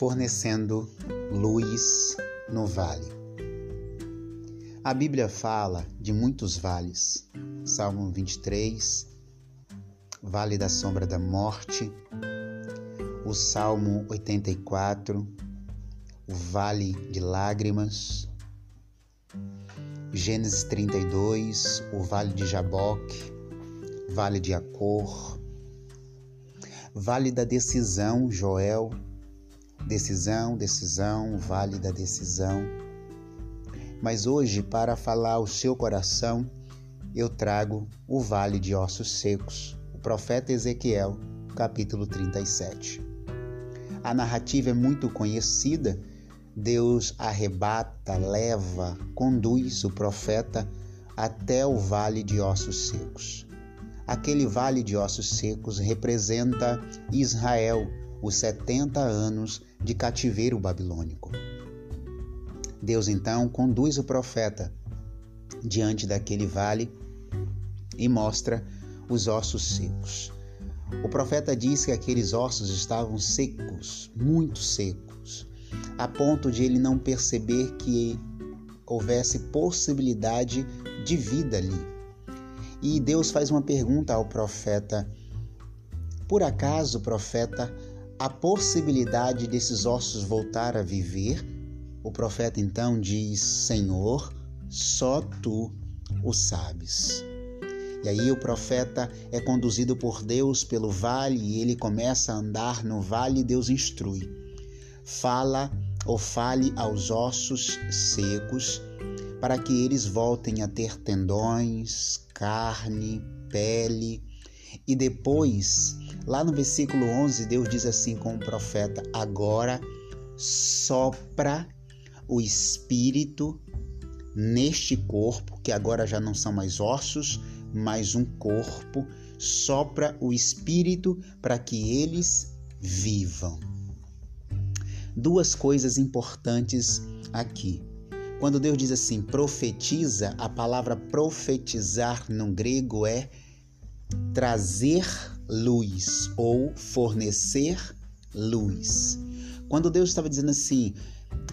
fornecendo luz no vale. A Bíblia fala de muitos vales. Salmo 23, Vale da Sombra da Morte, o Salmo 84, o Vale de Lágrimas, Gênesis 32, o Vale de Jaboque, Vale de Acor, Vale da Decisão, Joel Decisão, decisão, vale da decisão. Mas hoje, para falar ao seu coração, eu trago o vale de ossos secos, o profeta Ezequiel, capítulo 37. A narrativa é muito conhecida. Deus arrebata, leva, conduz o profeta até o vale de ossos secos. Aquele vale de ossos secos representa Israel, os 70 anos de cativeiro babilônico. Deus então conduz o profeta diante daquele vale e mostra os ossos secos. O profeta diz que aqueles ossos estavam secos, muito secos, a ponto de ele não perceber que houvesse possibilidade de vida ali. E Deus faz uma pergunta ao profeta: Por acaso, profeta, a possibilidade desses ossos voltar a viver, o profeta então diz: Senhor, só tu o sabes. E aí o profeta é conduzido por Deus pelo vale e ele começa a andar no vale e Deus instrui. Fala ou fale aos ossos secos para que eles voltem a ter tendões, carne, pele e depois Lá no versículo 11, Deus diz assim com o profeta: Agora sopra o espírito neste corpo, que agora já não são mais ossos, mas um corpo, sopra o espírito para que eles vivam. Duas coisas importantes aqui. Quando Deus diz assim, profetiza, a palavra profetizar no grego é trazer luz ou fornecer luz. Quando Deus estava dizendo assim,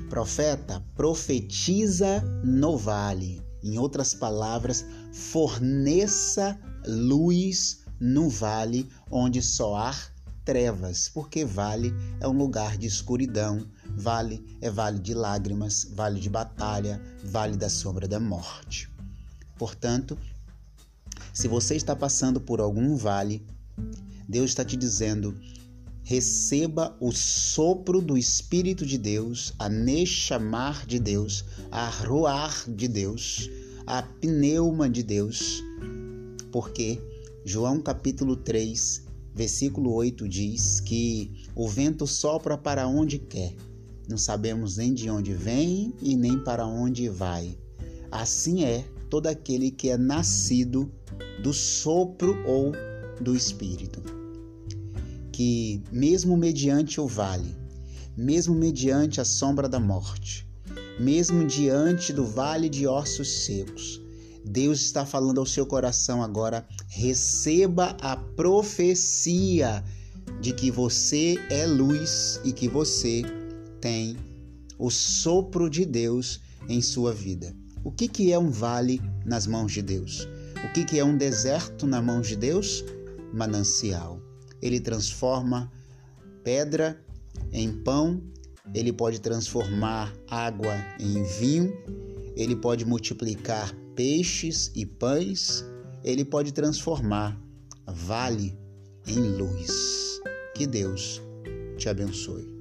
profeta, profetiza no vale. Em outras palavras, forneça luz no vale onde só há trevas, porque vale é um lugar de escuridão, vale é vale de lágrimas, vale de batalha, vale da sombra da morte. Portanto, se você está passando por algum vale, Deus está te dizendo: receba o sopro do Espírito de Deus, a nechamar de Deus, a roar de Deus, a pneuma de Deus, porque João capítulo 3, versículo 8 diz que o vento sopra para onde quer, não sabemos nem de onde vem e nem para onde vai. Assim é todo aquele que é nascido do sopro ou do Espírito que, mesmo mediante o vale, mesmo mediante a sombra da morte, mesmo diante do vale de ossos secos, Deus está falando ao seu coração agora: receba a profecia de que você é luz e que você tem o sopro de Deus em sua vida. O que, que é um vale nas mãos de Deus? O que, que é um deserto nas mãos de Deus? Manancial ele transforma pedra em pão, ele pode transformar água em vinho, ele pode multiplicar peixes e pães, ele pode transformar vale em luz. Que Deus te abençoe.